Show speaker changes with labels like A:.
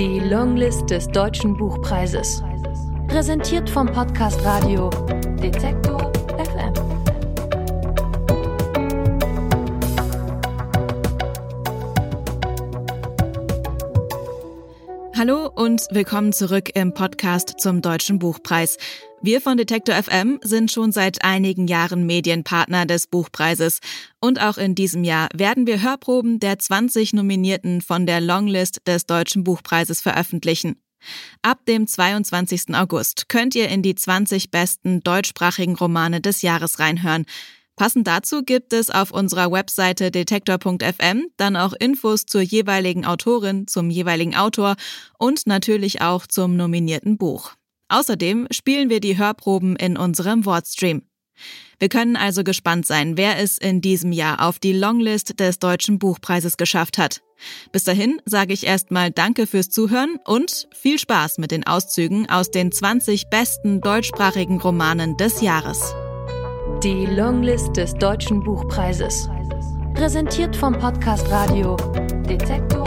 A: Die Longlist des Deutschen Buchpreises. Präsentiert vom Podcast Radio Detektor
B: Hallo und willkommen zurück im Podcast zum Deutschen Buchpreis. Wir von Detektor FM sind schon seit einigen Jahren Medienpartner des Buchpreises. Und auch in diesem Jahr werden wir Hörproben der 20 Nominierten von der Longlist des Deutschen Buchpreises veröffentlichen. Ab dem 22. August könnt ihr in die 20 besten deutschsprachigen Romane des Jahres reinhören. Passend dazu gibt es auf unserer Webseite detektor.fm dann auch Infos zur jeweiligen Autorin, zum jeweiligen Autor und natürlich auch zum nominierten Buch. Außerdem spielen wir die Hörproben in unserem Wordstream. Wir können also gespannt sein, wer es in diesem Jahr auf die Longlist des Deutschen Buchpreises geschafft hat. Bis dahin sage ich erstmal Danke fürs Zuhören und viel Spaß mit den Auszügen aus den 20 besten deutschsprachigen Romanen des Jahres.
A: Die Longlist des Deutschen Buchpreises. Präsentiert vom Podcast Radio Detektor